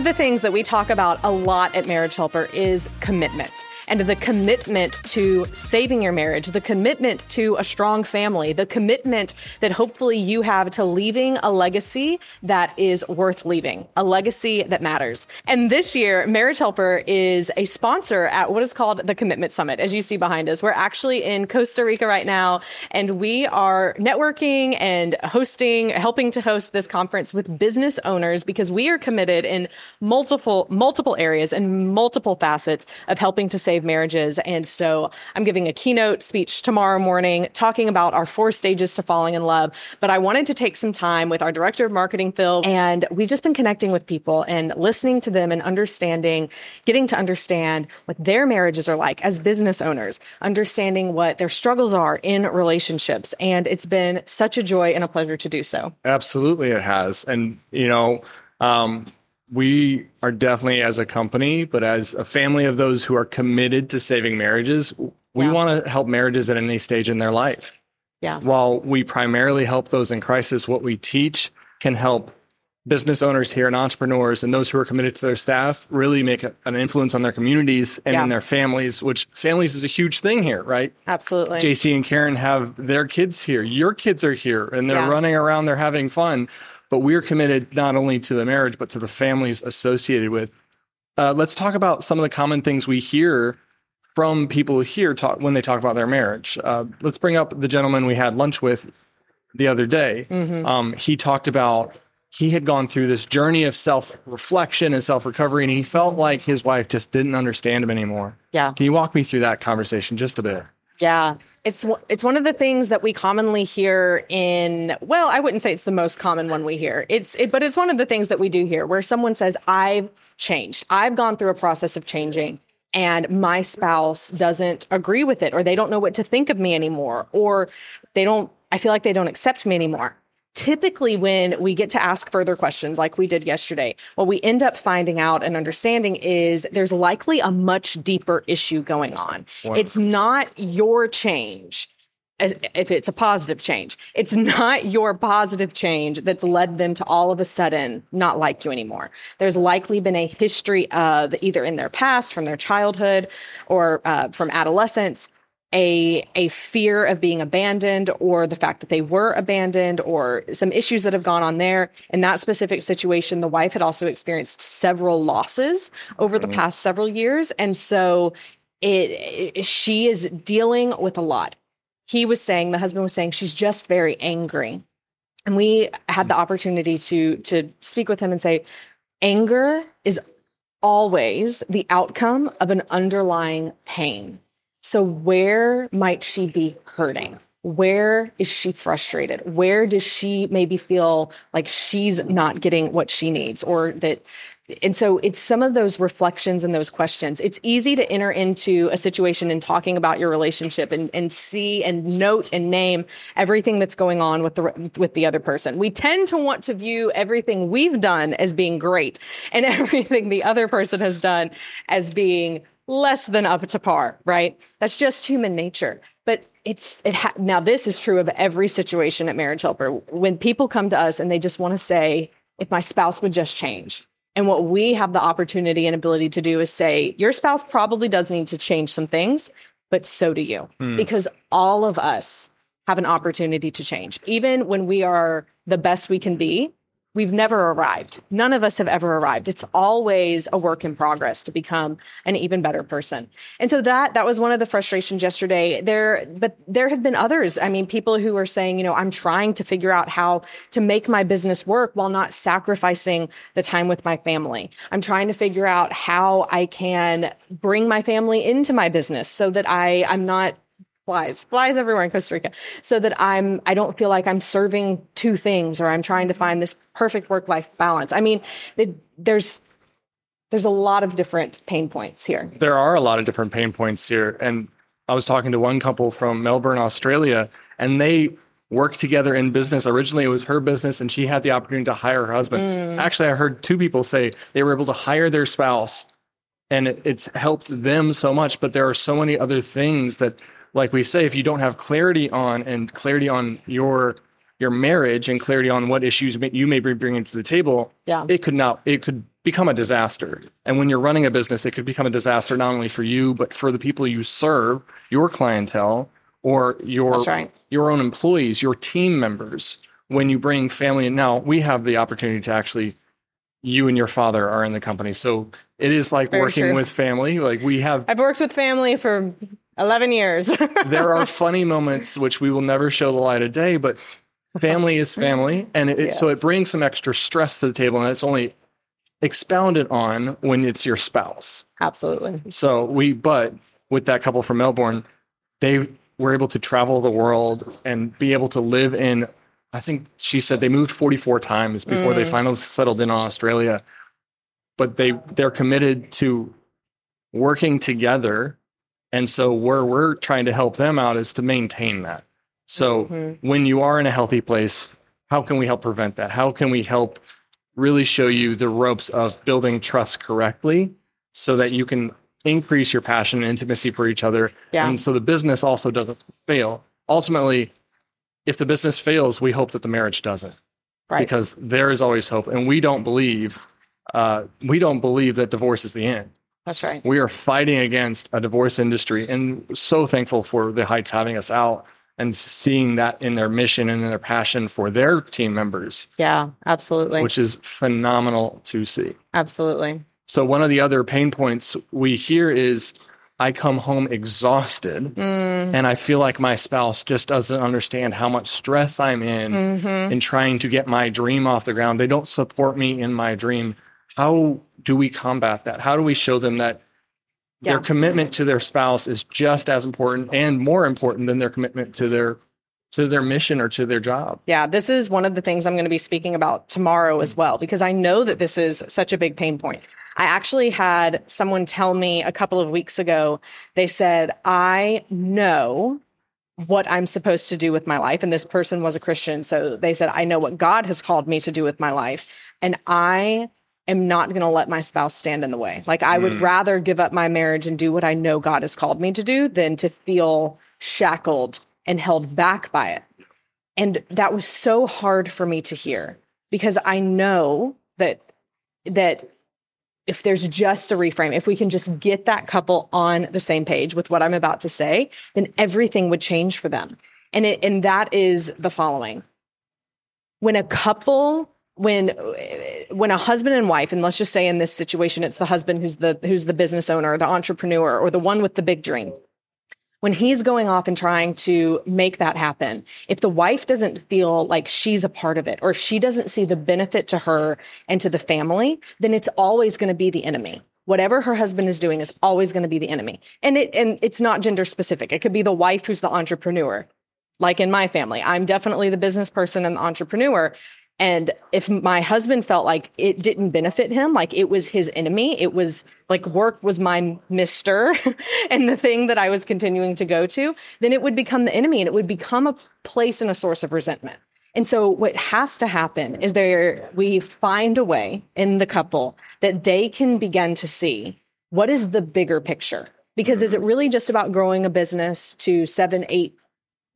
Of the things that we talk about a lot at Marriage Helper is commitment and the commitment to saving your marriage, the commitment to a strong family, the commitment that hopefully you have to leaving a legacy that is worth leaving, a legacy that matters. And this year, Marriage Helper is a sponsor at what is called the Commitment Summit. As you see behind us, we're actually in Costa Rica right now, and we are networking and hosting, helping to host this conference with business owners because we are committed in multiple, multiple areas and multiple facets of helping to save marriages. And so I'm giving a keynote speech tomorrow morning talking about our four stages to falling in love. But I wanted to take some time with our director of marketing, Phil, and we've just been connecting with people and listening to them and understanding, getting to understand what their marriages are like as business owners, understanding what their struggles are in relationships. And it's been such a joy and a pleasure to do so. Absolutely, it has. And, you know, um, we are definitely as a company, but as a family of those who are committed to saving marriages, we Yeah. want to help marriages at any stage in their life. Yeah. While we primarily help those in crisis, what we teach can help business owners here and entrepreneurs and those who are committed to their staff really make a- an influence on their communities and Yeah. in their families, which families is a huge thing here, right? Absolutely. JC and Karen have their kids here. Your kids are here and they're Yeah. running around, they're having fun. But we're committed not only to the marriage, but to the families associated with. Uh, let's talk about some of the common things we hear from people here talk when they talk about their marriage. Uh, let's bring up the gentleman we had lunch with the other day. Mm-hmm. Um, he talked about he had gone through this journey of self reflection and self recovery, and he felt like his wife just didn't understand him anymore. Yeah. Can you walk me through that conversation just a bit? Yeah. It's it's one of the things that we commonly hear in well, I wouldn't say it's the most common one we hear. It's it, but it's one of the things that we do hear where someone says I've changed. I've gone through a process of changing and my spouse doesn't agree with it or they don't know what to think of me anymore or they don't I feel like they don't accept me anymore. Typically, when we get to ask further questions like we did yesterday, what we end up finding out and understanding is there's likely a much deeper issue going on. It's not your change. If it's a positive change, it's not your positive change that's led them to all of a sudden not like you anymore. There's likely been a history of either in their past, from their childhood, or uh, from adolescence, a a fear of being abandoned or the fact that they were abandoned or some issues that have gone on there. In that specific situation the wife had also experienced several losses over the mm-hmm. past several years. And so it, it she is dealing with a lot. He was saying the husband was saying she's just very angry. And we had the opportunity to to speak with him and say anger is always the outcome of an underlying pain so, where might she be hurting? Where is she frustrated? Where does she maybe feel like she's not getting what she needs or that? And so it's some of those reflections and those questions. It's easy to enter into a situation and talking about your relationship and, and see and note and name everything that's going on with the with the other person. We tend to want to view everything we've done as being great and everything the other person has done as being less than up to par, right? That's just human nature. But it's it ha- now this is true of every situation at Marriage Helper. When people come to us and they just want to say, if my spouse would just change. And what we have the opportunity and ability to do is say, your spouse probably does need to change some things, but so do you. Hmm. Because all of us have an opportunity to change. Even when we are the best we can be, we've never arrived. None of us have ever arrived. It's always a work in progress to become an even better person. And so that that was one of the frustrations yesterday. There but there have been others. I mean, people who are saying, you know, I'm trying to figure out how to make my business work while not sacrificing the time with my family. I'm trying to figure out how I can bring my family into my business so that I I'm not flies, flies everywhere in Costa Rica, so that I'm I don't feel like I'm serving two things or I'm trying to find this perfect work life balance. I mean, it, there's there's a lot of different pain points here. There are a lot of different pain points here, and I was talking to one couple from Melbourne, Australia, and they work together in business. Originally, it was her business, and she had the opportunity to hire her husband. Mm. Actually, I heard two people say they were able to hire their spouse, and it, it's helped them so much. But there are so many other things that like we say, if you don't have clarity on and clarity on your your marriage and clarity on what issues you may be bringing to the table, yeah. it could not it could become a disaster. And when you're running a business, it could become a disaster not only for you but for the people you serve, your clientele, or your right. your own employees, your team members. When you bring family in, now we have the opportunity to actually you and your father are in the company. So it is like working true. with family. Like we have I've worked with family for 11 years. there are funny moments which we will never show the light of day, but family is family. And it, yes. so it brings some extra stress to the table. And it's only expounded on when it's your spouse. Absolutely. So we, but with that couple from Melbourne, they were able to travel the world and be able to live in, I think she said they moved 44 times before mm. they finally settled in Australia. But they they're committed to working together and so where we're trying to help them out is to maintain that. So mm-hmm. when you are in a healthy place, how can we help prevent that? How can we help really show you the ropes of building trust correctly so that you can increase your passion and intimacy for each other? Yeah. And so the business also doesn't fail. Ultimately, if the business fails, we hope that the marriage doesn't. Right. Because there is always hope. And we don't believe uh, we don't believe that divorce is the end. That's right. We are fighting against a divorce industry and so thankful for the Heights having us out and seeing that in their mission and in their passion for their team members. Yeah, absolutely. Which is phenomenal to see. Absolutely. So, one of the other pain points we hear is I come home exhausted mm. and I feel like my spouse just doesn't understand how much stress I'm in mm-hmm. in trying to get my dream off the ground. They don't support me in my dream. How do we combat that? How do we show them that yeah. their commitment to their spouse is just as important and more important than their commitment to their to their mission or to their job. Yeah, this is one of the things I'm going to be speaking about tomorrow as well because I know that this is such a big pain point. I actually had someone tell me a couple of weeks ago, they said, "I know what I'm supposed to do with my life." And this person was a Christian, so they said, "I know what God has called me to do with my life." And I am not going to let my spouse stand in the way. Like I would mm. rather give up my marriage and do what I know God has called me to do than to feel shackled and held back by it. And that was so hard for me to hear because I know that that if there's just a reframe, if we can just get that couple on the same page with what I'm about to say, then everything would change for them. And it, and that is the following. When a couple when when a husband and wife and let's just say in this situation it's the husband who's the who's the business owner the entrepreneur or the one with the big dream. When he's going off and trying to make that happen if the wife doesn't feel like she's a part of it or if she doesn't see the benefit to her and to the family then it's always going to be the enemy. Whatever her husband is doing is always going to be the enemy. And it and it's not gender specific. It could be the wife who's the entrepreneur. Like in my family, I'm definitely the business person and the entrepreneur. And if my husband felt like it didn't benefit him, like it was his enemy, it was like work was my mister and the thing that I was continuing to go to, then it would become the enemy and it would become a place and a source of resentment. And so what has to happen is there we find a way in the couple that they can begin to see what is the bigger picture. Because is it really just about growing a business to seven, eight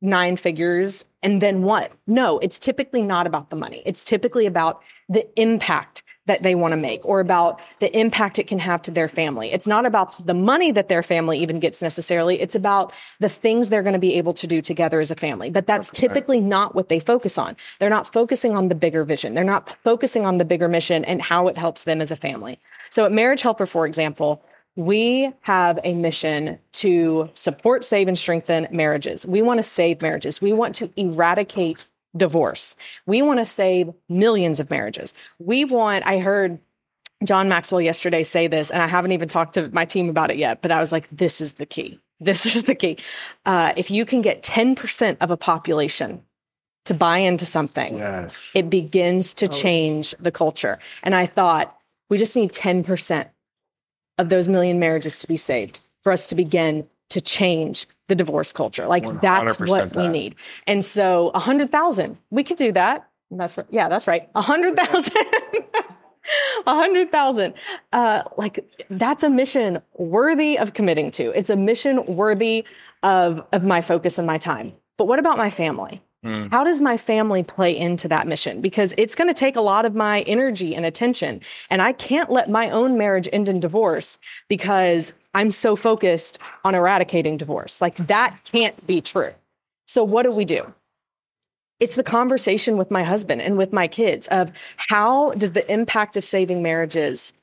nine figures and then what? No, it's typically not about the money. It's typically about the impact that they want to make or about the impact it can have to their family. It's not about the money that their family even gets necessarily. It's about the things they're going to be able to do together as a family. But that's typically not what they focus on. They're not focusing on the bigger vision. They're not focusing on the bigger mission and how it helps them as a family. So at Marriage Helper, for example, we have a mission to support, save, and strengthen marriages. We want to save marriages. We want to eradicate divorce. We want to save millions of marriages. We want, I heard John Maxwell yesterday say this, and I haven't even talked to my team about it yet, but I was like, this is the key. this is the key. Uh, if you can get 10% of a population to buy into something, Yes. it begins to change the culture. And I thought we just need 10% of those million marriages to be saved for us to begin to change the divorce culture. Like that's 100% what we need. And so a hundred thousand, we could do that. That's right. Yeah, that's right. A hundred thousand. A hundred thousand. Uh, like that's a mission worthy of committing to. It's a mission worthy of of my focus and my time. But what about my family? Mm. How does my family play into that mission? Because it's going to take a lot of my energy and attention. And I can't let my own marriage end in divorce because I'm so focused on eradicating divorce. Like mm. that can't be true. So what do we do? It's the conversation with my husband and with my kids of how does the impact of saving marriages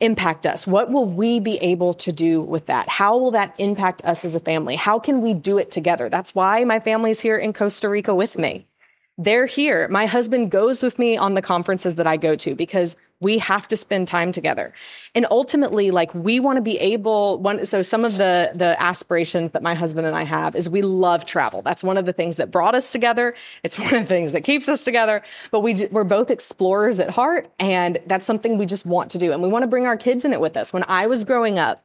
impact us? What will we be able to do with that? How will that impact us as a family? How can we do it together? That's why my family's here in Costa Rica with me. They're here. My husband goes with me on the conferences that I go to because we have to spend time together. And ultimately, like we want to be able one so some of the the aspirations that my husband and I have is we love travel. That's one of the things that brought us together. It's one of the things that keeps us together. But we we're both explorers at heart and that's something we just want to do and we want to bring our kids in it with us. When I was growing up,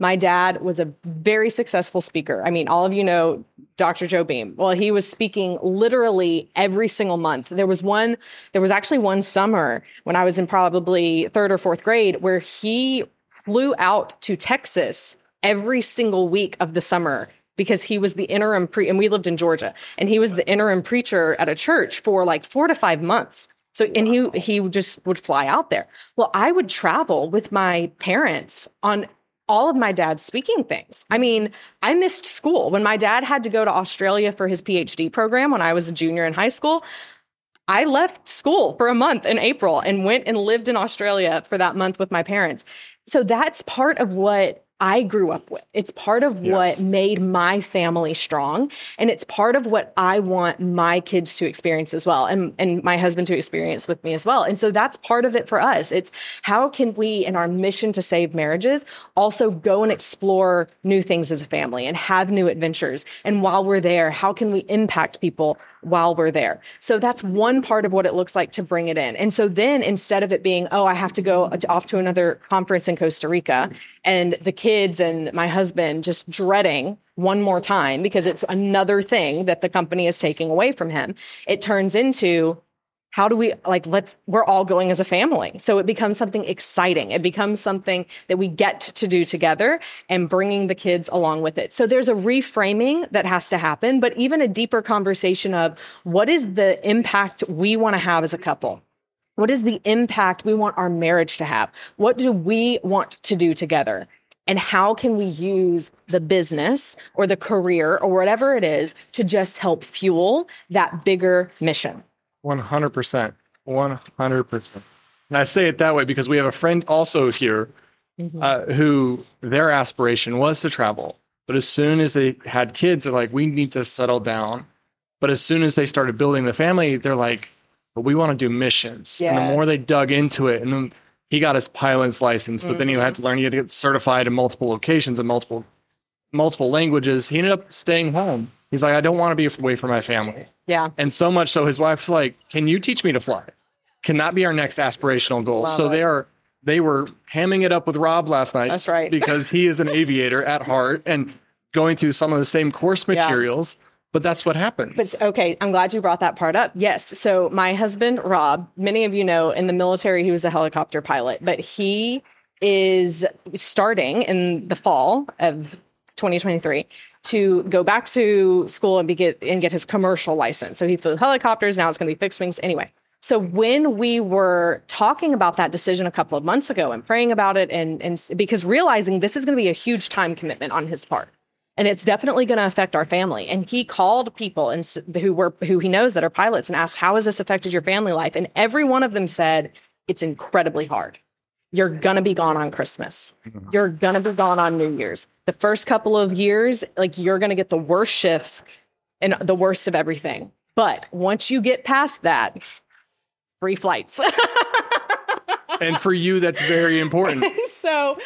my dad was a very successful speaker. I mean, all of you know Dr. Joe Beam. Well, he was speaking literally every single month. There was one, there was actually one summer when I was in probably third or fourth grade where he flew out to Texas every single week of the summer because he was the interim pre and we lived in Georgia and he was the interim preacher at a church for like 4 to 5 months. So and he he just would fly out there. Well, I would travel with my parents on all of my dad's speaking things. I mean, I missed school when my dad had to go to Australia for his PhD program when I was a junior in high school. I left school for a month in April and went and lived in Australia for that month with my parents. So that's part of what I grew up with. It's part of Yes. what made my family strong. And it's part of what I want my kids to experience as well and, and my husband to experience with me as well. And so that's part of it for us. It's how can we, in our mission to save marriages, also go and explore new things as a family and have new adventures. And while we're there, how can we impact people while we're there? So that's one part of what it looks like to bring it in. And so then instead of it being, oh, I have to go off to another conference in Costa Rica and the kids and my husband just dreading one more time because it's another thing that the company is taking away from him, it turns into, how do we like let's we're all going as a family. So it becomes something exciting. It becomes something that we get to do together and bringing the kids along with it. So there's a reframing that has to happen but even a deeper conversation of what is the impact we want to have as a couple? What is the impact we want our marriage to have? What do we want to do together and how can we use the business or the career or whatever it is to just help fuel that bigger mission One hundred percent. One hundred percent. And I say it that way because we have a friend also here uh, who their aspiration was to travel, but as soon as they had kids, they're like, we need to settle down. But as soon as they started building the family, they're like, but we want to do missions. And the more they dug into it, and then he got his pilot's license, but then he had to mm-hmm. learn. He had to get certified in multiple locations and multiple multiple languages. He ended up staying home. He's like, I don't want to be away from my family. yeah And so much so his wife's like, Can you teach me to fly? Can that be our next aspirational goal? Love so it. they are they were hamming it up with Rob last night. That's right. because he is an aviator at heart and going through some of the same course materials. But that's what happens. But okay, I'm glad you brought that part up. Yes. So my husband, Rob, many of you know in the military, he was a helicopter pilot, but he is starting in the fall of 2023 to go back to school and be get and get his commercial license. So he flew helicopters. Now it's going to be fixed wings. Anyway. So when we were talking about that decision a couple of months ago and praying about it and, and because realizing this is going to be a huge time commitment on his part and it's definitely going to affect our family. And he called people and who were who he knows that are pilots and asked, "How has this affected your family life?" And every one of them said, "It's incredibly hard. You're going to be gone on Christmas. Mm-hmm. You're going to be gone on New Year's. The first couple of years, like you're going to get the worst shifts and the worst of everything. But once you get past that, free flights." and for you, that's very important. so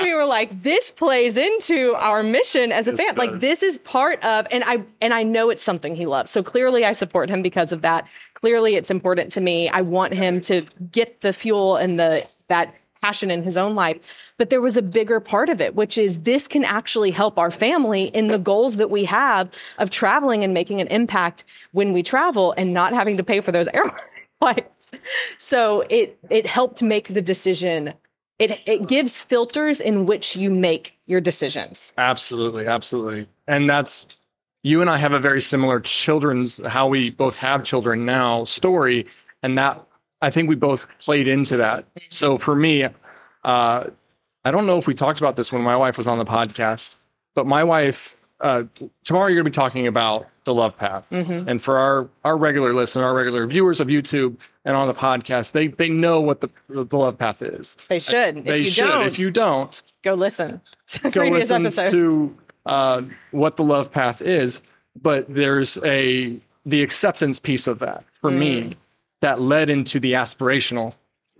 we were like, this plays into our mission as a band. Like this is part of, and I and I know it's something he loves. So clearly, I support him because of that. Clearly, it's important to me. I want him to get the fuel and the that passion in his own life. But there was a bigger part of it, which is this can actually help our family in the goals that we have of traveling and making an impact when we travel and not having to pay for those airline flights. So it it helped make the decision. It it gives filters in which you make your decisions. Absolutely, absolutely. And that's you and I have a very similar children's how we both have children now story, and that I think we both played into that. So for me, uh, I don't know if we talked about this when my wife was on the podcast, but my wife uh, tomorrow you're going to be talking about the love path, and for our our regular listeners, our regular viewers of YouTube and on the podcast, they they know what the the love path is. They should. They if you should. don't, If you don't, go listen to go listen episodes. to uh, what the love path is but there's a the acceptance piece of that for Mm. me that led into the aspirational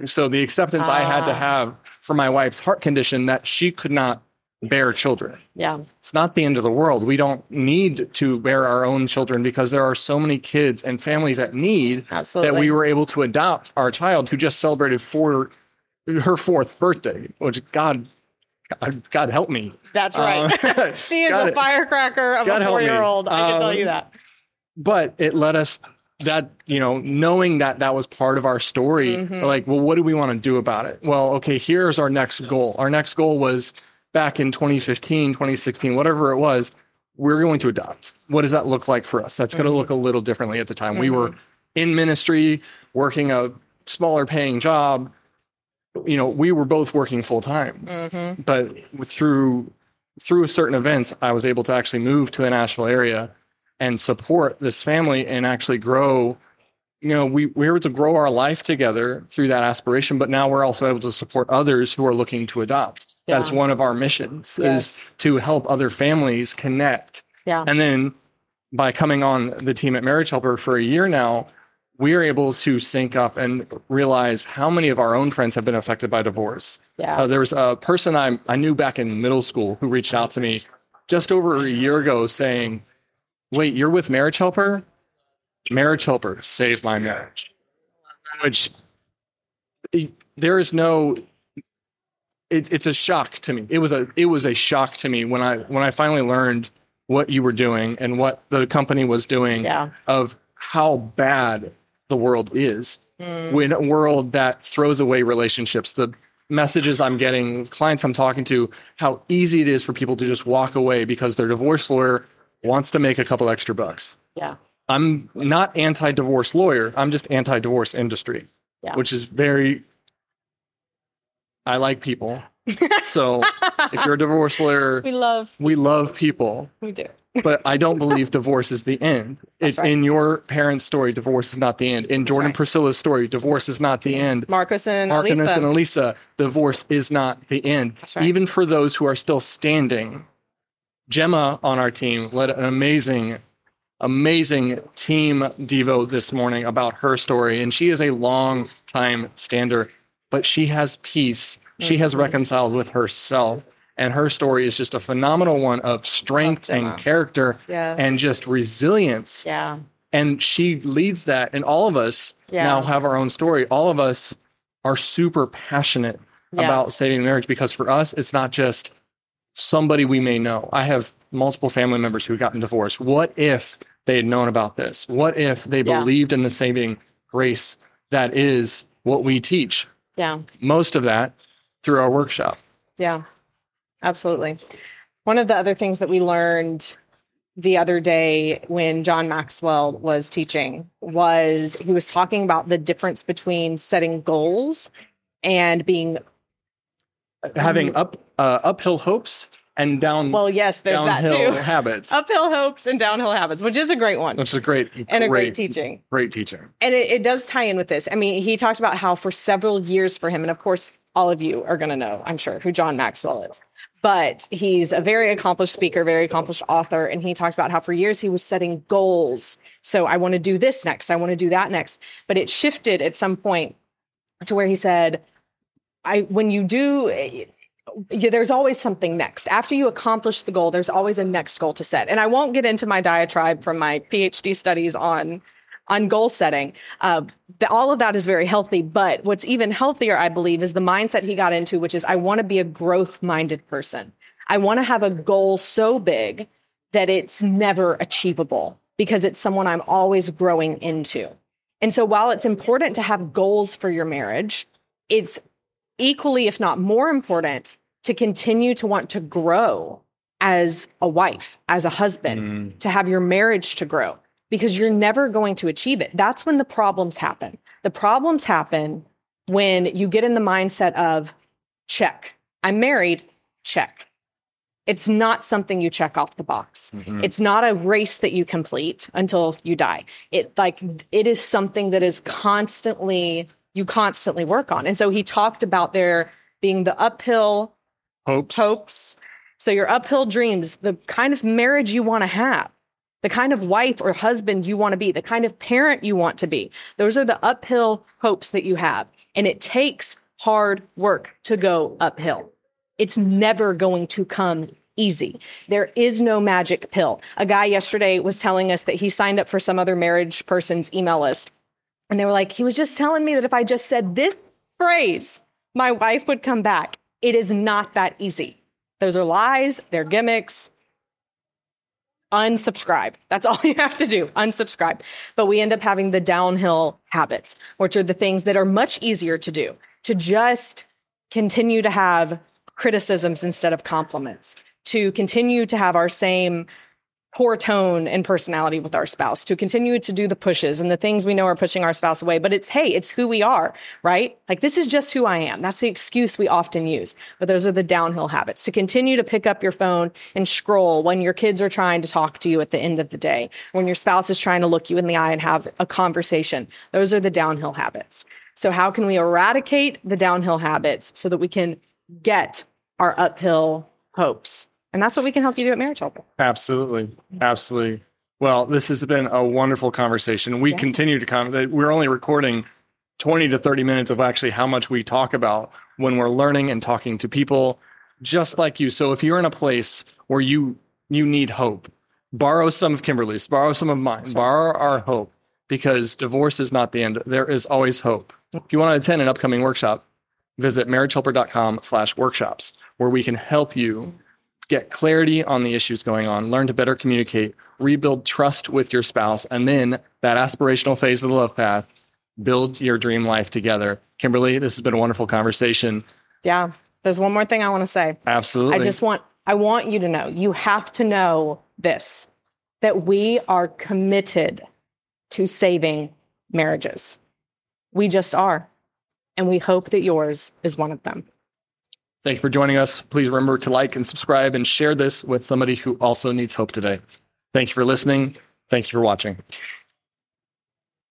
so the acceptance i had to Ah. have for my wife's heart condition that she could not bear children yeah, it's not the end of the world we don't need to bear our own children because there are so many kids and families that need Absolutely. that we were able to adopt our child who just celebrated for her fourth birthday which god god, god help me that's Uh, right. she is a firecracker of God a four-year-old. I can tell Um, you that. but it let us that you know knowing that that was part of our story Mm-hmm. like well what do we want to do about it well okay here's our next goal our next goal was back in 2015 2016 whatever it was we're going to adopt. What does that look like for us? That's Mm-hmm. going to look a little differently at the time. We were in ministry working a smaller paying job. You know we were both working full time Mm-hmm. but through through certain events i was able to actually move to the nashville area and support this family and actually grow. You know we, we were able to grow our life together through that aspiration but now we're also able to support others who are looking to adopt that's one of our missions Yes. is to help other families connect Yeah. and then by coming on the team at marriage helper for a year now we are able to sync up and realize how many of our own friends have been affected by divorce Yeah. uh, there was a person I, I knew back in middle school who reached out to me just over a year ago saying, Wait, you're with Marriage Helper? Marriage Helper saved my marriage. Which there is no it, it's a shock to me. It was a it was a shock to me when I when I finally learned what you were doing and what the company was doing yeah. of how bad the world is Mm. when a world that throws away relationships the messages i'm getting clients i'm talking to how easy it is for people to just walk away because their divorce lawyer wants to make a couple extra bucks Yeah. i'm not anti-divorce lawyer i'm just anti-divorce industry Yeah. which is very i like people so if you're a divorce lawyer We love. we love people We do. but I don't believe divorce is the end. It, right. In your parents' story, divorce is not the end. In Jordan right. Priscilla's story, divorce is not the end. Marcus and Marcus Elisa. and Elisa, divorce is not the end. right. Even for those who are still standing, Gemma on our team led an amazing, amazing team devo this morning about her story, and she is a long time stander, but she has peace. She has Mm-hmm. reconciled with herself, and her story is just a phenomenal one of strength and character Yes. and just resilience Yeah. and she leads that and all of us Yeah. now have our own story all of us are super passionate Yeah. about saving marriage because for us it's not just somebody we may know i have multiple family members who have gotten divorced what if they had known about this what if they Yeah. believed in the saving grace that is what we teach Yeah. most of that through our workshop Yeah, absolutely. One of the other things that we learned the other day when John Maxwell was teaching was he was talking about the difference between setting goals and being having up uh, uphill hopes and down well, yes, there's that too. habits Uphill hopes and downhill habits, which is a great one which is a great and a great great teaching. great teaching And it, it does tie in with this. I mean, he talked about how for several years for him, and of course, all of you are going to know, I'm sure, who John Maxwell is. But he's a very accomplished speaker, very accomplished author. And he talked about how for years he was setting goals. So I want to do this next. I want to do that next. But it shifted at some point to where he said, I when you do yeah, there's always something next. After you accomplish the goal, there's always a next goal to set. And I won't get into my diatribe from my PhD studies on on goal setting. Uh, the, all of that is very healthy. But what's even healthier, I believe, is the mindset he got into, which is I want to be a growth minded person. I want to have a goal so big that it's never achievable because it's someone I'm always growing into. And so while it's important to have goals for your marriage, it's equally, if not more important, to continue to want to grow as a wife, as a husband, mm. to have your marriage to grow because you're never going to achieve it. That's when the problems happen. The problems happen when you get in the mindset of check, I'm married, check. It's not something you check off the box. Mm-hmm. It's not a race that you complete until you die. It like it is something that is constantly you constantly work on. And so he talked about there being the uphill hopes. Hopes. So your uphill dreams, the kind of marriage you want to have, the kind of wife or husband you want to be, the kind of parent you want to be. Those are the uphill hopes that you have. And it takes hard work to go uphill. It's never going to come easy. There is no magic pill. A guy yesterday was telling us that he signed up for some other marriage person's email list and they were like, he was just telling me that if I just said this phrase, my wife would come back. It is not that easy. Those are lies, they're gimmicks. Unsubscribe. That's all you have to do. Unsubscribe. But we end up having the downhill habits, which are the things that are much easier to do, to just continue to have criticisms instead of compliments, to continue to have our same poor tone and personality with our spouse, to continue to do the pushes and the things we know are pushing our spouse away. But it's, hey, it's who we are, right? Like, this is just who I am. That's the excuse we often use. But those are the downhill habits to continue to pick up your phone and scroll when your kids are trying to talk to you at the end of the day, when your spouse is trying to look you in the eye and have a conversation. Those are the downhill habits. So, how can we eradicate the downhill habits so that we can get our uphill hopes? And that's what we can help you do at Marriage Helper. Absolutely. Absolutely. Well, this has been a wonderful conversation. We yeah. continue to come. We're only recording 20 to 30 minutes of actually how much we talk about when we're learning and talking to people just like you. So if you're in a place where you you need hope, borrow some of Kimberly's, borrow some of mine, borrow our hope because divorce is not the end. There is always hope. If you want to attend an upcoming workshop, visit marriagehelper.com slash workshops where we can help you get clarity on the issues going on, learn to better communicate, rebuild trust with your spouse, and then that aspirational phase of the love path, build your dream life together. Kimberly, this has been a wonderful conversation. Yeah. There's one more thing I want to say. Absolutely. I just want I want you to know, you have to know this that we are committed to saving marriages. We just are. And we hope that yours is one of them. Thank you for joining us. Please remember to like and subscribe and share this with somebody who also needs hope today. Thank you for listening. Thank you for watching.